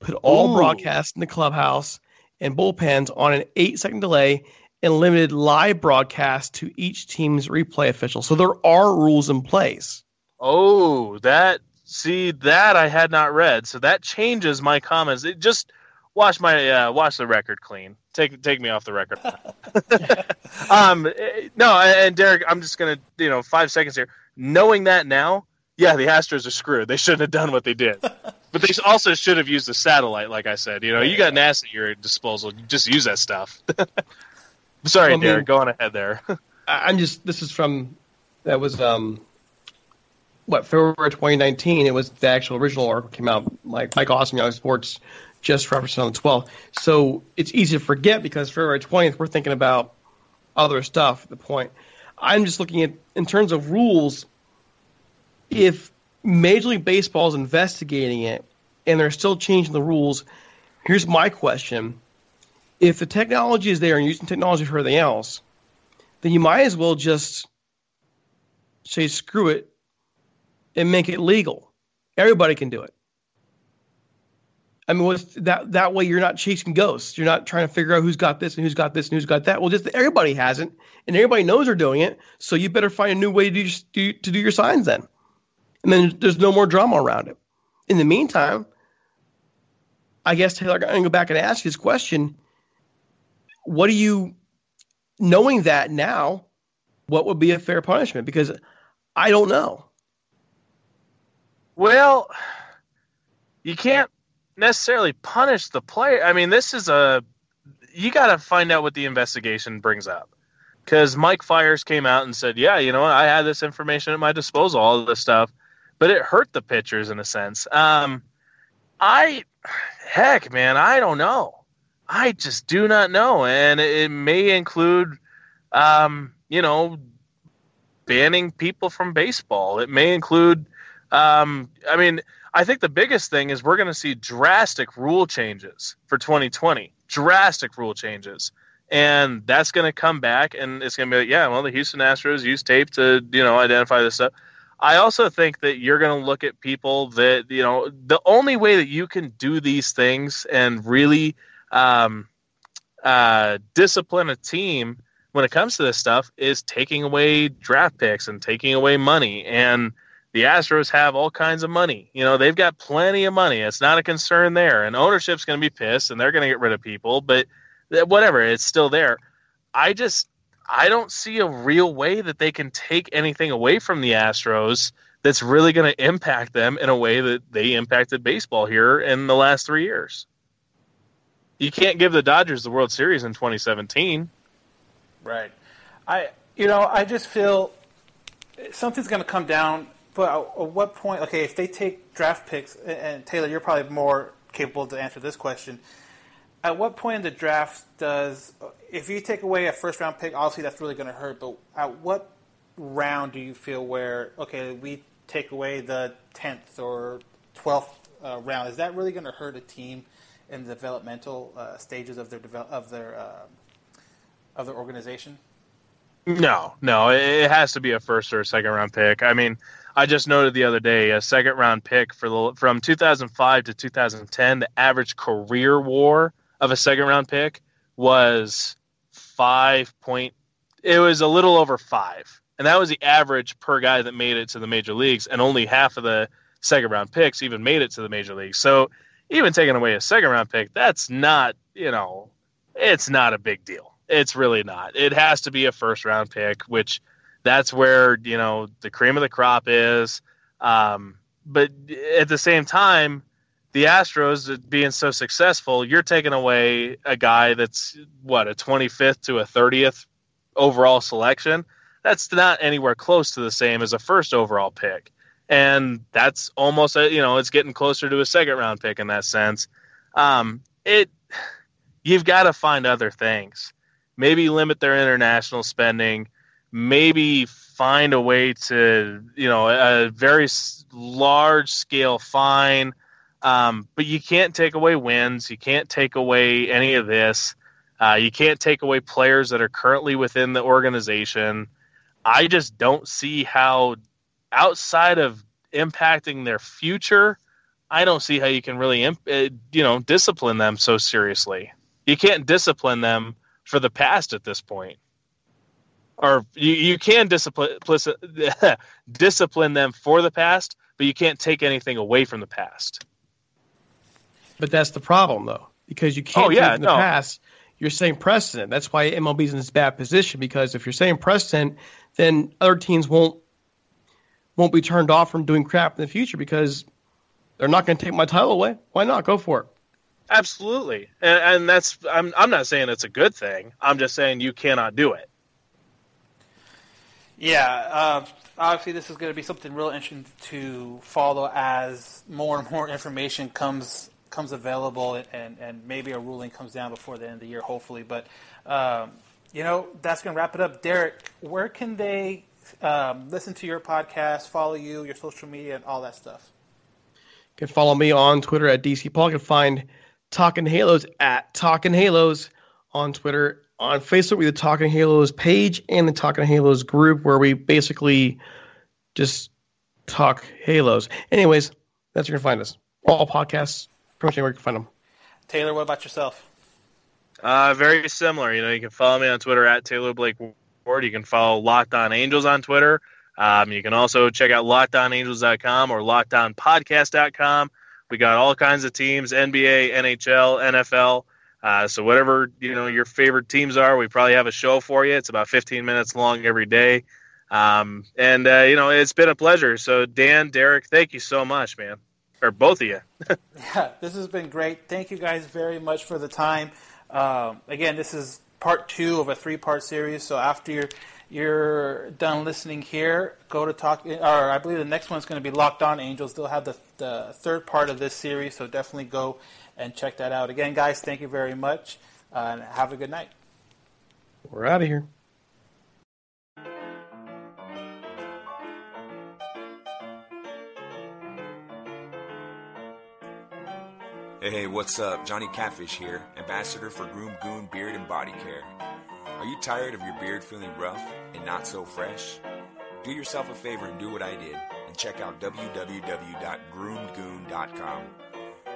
put all Ooh. broadcasts in the clubhouse and bullpens on an eight second delay, and limited live broadcast to each team's replay official. So there are rules in place. Oh, that see that I had not read, so that changes my comments. It just wash my uh, wash the record clean. Take take me off the record. um, eh, no, and Derek, I'm just gonna you know five seconds here. Knowing that now, yeah, the Astros are screwed. They shouldn't have done what they did, but they also should have used the satellite. Like I said, you know, you got NASA at your disposal. Just use that stuff. Sorry, Well, I mean- Derek. Go on ahead there. I'm just this is from that was um what February 2019. It was the actual original article came out like Mike Awesome Yahoo Sports just referenced on the 12th. So it's easy to forget because February 20th we're thinking about other stuff. At the point I'm just looking at in terms of rules. If Major League Baseball is investigating it and they're still changing the rules, here's my question: If the technology is there and using technology for everything else then you might as well just say screw it and make it legal. Everybody can do it. I mean, what's that that way you're not chasing ghosts. You're not trying to figure out who's got this and who's got this and who's got that. Well, just everybody has it, and everybody knows they're doing it. So you better find a new way to do, your- to do your signs then, and then there's no more drama around it. In the meantime, I guess Taylor, I'm to go back and ask this question: What do you knowing that now, what would be a fair punishment? Because I don't know. Well, you can't necessarily punish the player. I mean, this is a you got to find out what the investigation brings up. Because Mike Fiers came out and said, "Yeah, you know? I had this information at my disposal, all this stuff, but it hurt the pitchers in a sense." Um, I, heck, man, I don't know. I just do not know, and it, it may include, um, you know, banning people from baseball. It may include um, I mean, I think the biggest thing is we're going to see drastic rule changes for 2020. Drastic rule changes. And that's going to come back and it's going to be like, yeah, well, the Houston Astros use tape to, you know, identify this stuff. I also think that you're going to look at people that, you know, the only way that you can do these things and really um, uh, discipline a team when it comes to this stuff is taking away draft picks and taking away money. And the Astros have all kinds of money. You know, they've got plenty of money. It's not a concern there. And ownership's going to be pissed and they're going to get rid of people, but whatever, it's still there. I just I don't see a real way that they can take anything away from the Astros that's really going to impact them in a way that they impacted baseball here in the last 3 years. You can't give the Dodgers the World Series in 2017. Right. I you know I just feel something's going to come down. But at at what point? Okay, if they take draft picks, and- Taylor, you're probably more capable to answer this question. At what point in the draft does, if you take away a first round pick, obviously that's really going to hurt. But at what round do you feel where okay, we take away the tenth or twelfth uh, round? Is that really going to hurt a team in the developmental uh, stages of their develop of their uh, of their organization? No, no, it has to be a first or a second round pick. I mean, I just noted the other day a second round pick for the from 2005 to 2010. The average career WAR of a second round pick was five point. It was a little over five, and that was the average per guy that made it to the major leagues, and only half of the second round picks even made it to the major leagues. So even taking away a second round pick, that's not you know, it's not a big deal. It's really not. It has to be a first round pick, which that's where you know the cream of the crop is. Um, but at the same time, the Astros being so successful, you're taking away a guy that's what a 25th to a 30th overall selection. That's not anywhere close to the same as a first overall pick, and that's almost a, you know it's getting closer to a second round pick in that sense. Um, it you've got to find other things. Maybe limit their international spending. Maybe find a way to, you know, a very large scale fine. Um, but you can't take away wins. You can't take away any of this. Uh, you can't take away players that are currently within the organization. I just don't see how, outside of impacting their future, I don't see how you can really, imp- uh, you know, discipline them so seriously. You can't discipline them for the past at this point, or you, you can discipline discipline them for the past, but you can't take anything away from the past. But that's the problem, though, because you can't Oh, do yeah, it in the no. past. You're saying precedent. That's why MLB's in this bad position because if you're saying precedent, then other teams won't won't be turned off from doing crap in the future because they're not going to take my title away. Why not? Go for it. Absolutely, and, and that's I'm I'm not saying it's a good thing. I'm just saying you cannot do it. Yeah, uh, obviously this is going to be something real interesting to follow as more and more information comes comes available, and, and maybe a ruling comes down before the end of the year, hopefully. But um, you know, that's going to wrap it up. Derek, where can they um, listen to your podcast, follow you, your social media, and all that stuff? You can follow me on Twitter at DC Paul. You can find Talking Halos at Talking Halos on Twitter. On Facebook, we have the Talking Halos page and the Talking Halos group where we basically just talk Halos. Anyways, that's where you can find us. All podcasts, pretty much anywhere you can find them. Taylor, what about yourself? Uh, very similar. You know, you can follow me on Twitter at Taylor Blake Ward. You can follow Locked On Angels on Twitter. Um, you can also check out LockedOnAngels.com or LockedOnPodcast.com. We got all kinds of teams: NBA, NHL, NFL. Uh, so whatever you know your favorite teams are, we probably have a show for you. It's about 15 minutes long every day. Um, and uh, you know it's been a pleasure. So Dan, Derek, thank you so much, man, or both of you. Yeah, this has been great. Thank you guys very much for the time. Um, again, this is part two of a three-part series. So after you're you're done listening here, go to talk. Or I believe the next one's going to be Locked On Angels. They'll have the the third part of this series. So definitely go and check that out. Again, guys, thank you very much, uh, and have a good night. We're out of here. Hey, hey, what's up? Johnny Catfish here, ambassador for Groom Goon Beard and Body Care. Are you tired of your beard feeling rough and not so fresh? Do yourself a favor and do what I did and check out www.groomedgoon.com.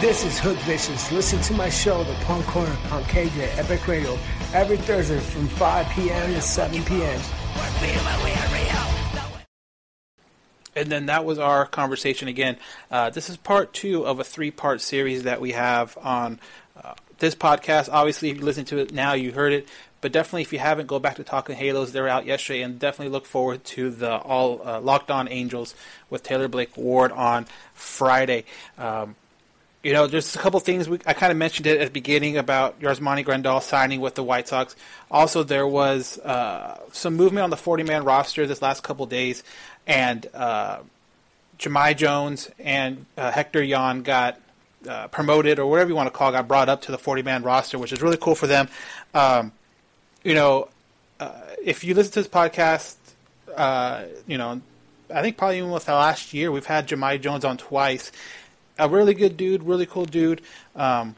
This is Hood Vicious. Listen to my show, The Punk Corner, on KJ Epic Radio, every Thursday from 5 p.m. to 7 p.m. And then that was our conversation again. Uh, this is part two of a three part series that we have on uh, this podcast. Obviously, if you listen to it now, you heard it. But definitely, if you haven't, go back to Talking Halos. They're out yesterday, and definitely look forward to the all uh, Locked On Angels with Taylor Blake Ward on Friday. Um, you know, there's a couple things we, I kind of mentioned it at the beginning about Yasmani Grandal signing with the White Sox. Also, there was uh, some movement on the 40-man roster this last couple days, and uh, Jahmai Jones and uh, Hector Yan got uh, promoted, or whatever you want to call, it, got brought up to the 40-man roster, which is really cool for them. Um, you know, uh, if you listen to this podcast, uh, you know, I think probably even with the last year, we've had Jahmai Jones on twice. A really good dude, really cool dude. Um,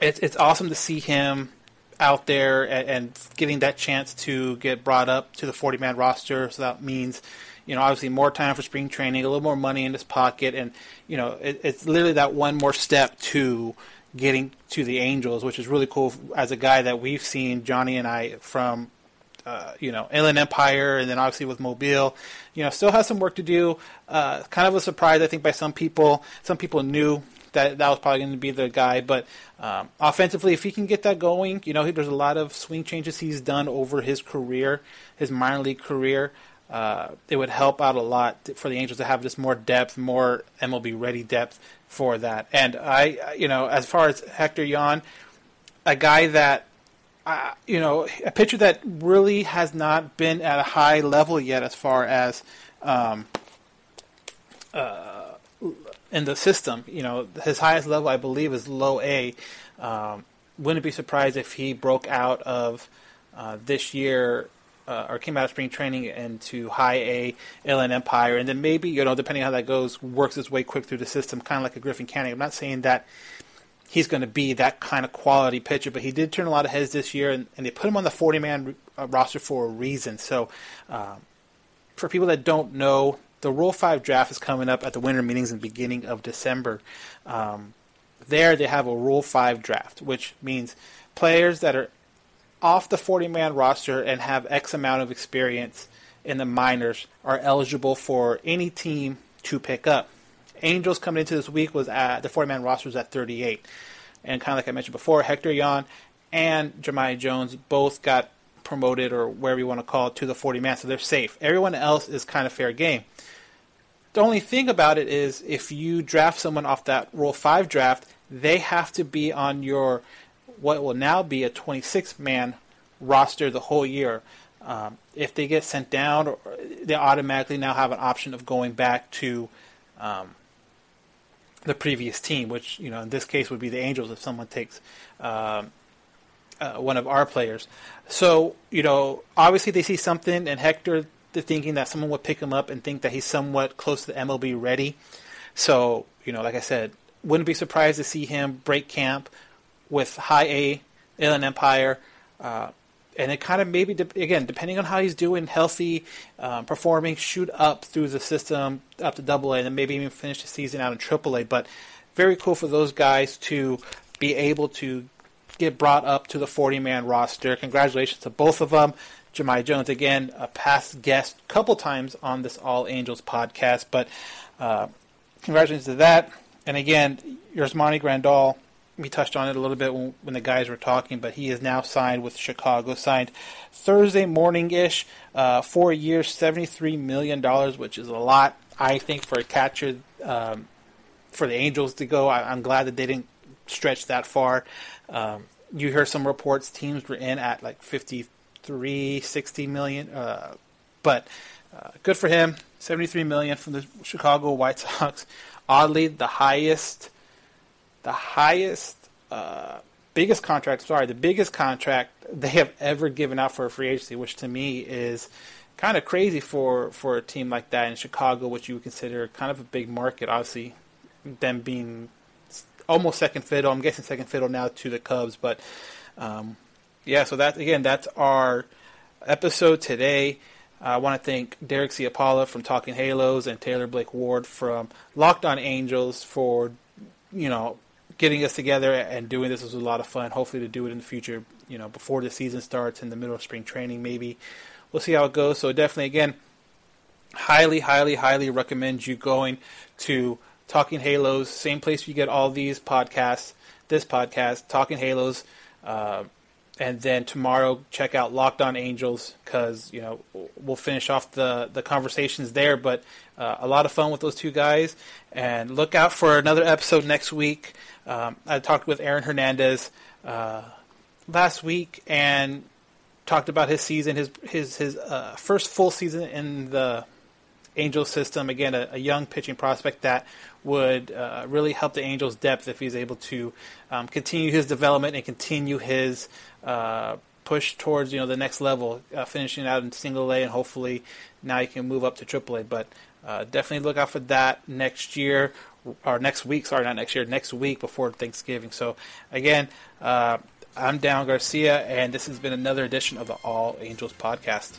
it's it's awesome to see him out there and, and getting that chance to get brought up to the 40 man roster. So that means, you know, obviously more time for spring training, a little more money in his pocket, and you know, it, it's literally that one more step to getting to the Angels, which is really cool as a guy that we've seen Johnny and I from uh, you know, Inland Empire, and then obviously with Mobile, you know, still has some work to do. Uh, kind of a surprise, I think, by some people. Some people knew that that was probably going to be the guy, but um, offensively, if he can get that going, you know, there's a lot of swing changes he's done over his career, his minor league career. Uh, it would help out a lot for the Angels to have just more depth, more MLB ready depth for that. And I, you know, as far as Hector Yan, a guy that uh, you know, a pitcher that really has not been at a high level yet as far as um, uh, in the system. You know, his highest level, I believe, is low A. Um, wouldn't be surprised if he broke out of uh, this year uh, or came out of spring training into high A, Inland Empire, and then maybe, you know, depending on how that goes, works his way quick through the system, kind of like a Griffin Canning. I'm not saying that he's going to be that kind of quality pitcher. But he did turn a lot of heads this year, and, and they put him on the 40 man uh, roster for a reason. So, um, for people that don't know, the Rule 5 draft is coming up at the winter meetings in the beginning of December. Um, there, they have a Rule 5 draft, which means players that are off the 40 man roster and have X amount of experience in the minors are eligible for any team to pick up. Angels coming into this week was at the 40 man roster was at 38. And kind of like I mentioned before, Hector Yan and Jahmai Jones both got promoted or wherever you want to call it to the 40 man, so they're safe. Everyone else is kind of fair game. The only thing about it is if you draft someone off that Rule 5 draft, they have to be on your what will now be a 26 man roster the whole year. Um, if they get sent down, they automatically now have an option of going back to um, the previous team, which you know in this case would be the Angels if someone takes um, uh, one of our players. So you know, obviously they see something, and Hector they're thinking that someone would pick him up and think that he's somewhat close to the MLB ready. So you know, like I said, wouldn't be surprised to see him break camp with High A, Inland Empire. Uh, and it kind of maybe de- again depending on how he's doing, healthy, um, performing, shoot up through the system up to Double A, and then maybe even finish the season out in Triple A. But very cool for those guys to be able to get brought up to the 40 man roster. Congratulations to both of them. Jahmai Jones again, a past guest, couple times on this All Angels podcast, but uh, congratulations to that. And again, Yasmani Grandal we touched on it a little bit when, the guys were talking, but he is now signed with Chicago. Signed Thursday morning ish, uh, four years, $73 million, which is a lot, I think, for a catcher um, for the Angels to go. I, am glad that they didn't stretch that far. Um, you hear some reports teams were in at like 53, 60 million, uh, but uh, good for him. 73 million from the Chicago White Sox. Oddly, the highest, the highest, uh, biggest contract. Sorry, the biggest contract they have ever given out for a free agency, which to me is kind of crazy for for a team like that in Chicago, which you would consider kind of a big market. Obviously, them being almost second fiddle. I'm guessing second fiddle now to the Cubs, but um, yeah. So that again, that's our episode today. I want to thank Derek C. Ciapala from Talking Halos and Taylor Blake Ward from Locked On Angels for you know getting us together and doing this was a lot of fun. Hopefully to do it in the future, you know, before the season starts in the middle of spring training, maybe. We'll see how it goes. So definitely, again, highly, highly, highly recommend you going to Talking Halos, same place you get all these podcasts, this podcast, Talking Halos. Uh, and then tomorrow check out Locked On Angels because you know we'll finish off the the conversations there. But uh, a lot of fun with those two guys, and look out for another episode next week. Um, I talked with Aaron Hernandez uh, last week and talked about his season, his his his uh, first full season in the Angels system. Again, a, a young pitching prospect that would uh, really help the Angels' depth if he's able to um, continue his development and continue his uh, push towards you know the next level, uh, finishing out in single A, and hopefully now he can move up to triple A. But uh, definitely look out for that next year or next week. Sorry, not next year, next week before Thanksgiving. So again. Uh, I'm Dan Garcia, and this has been another edition of the All Angels podcast.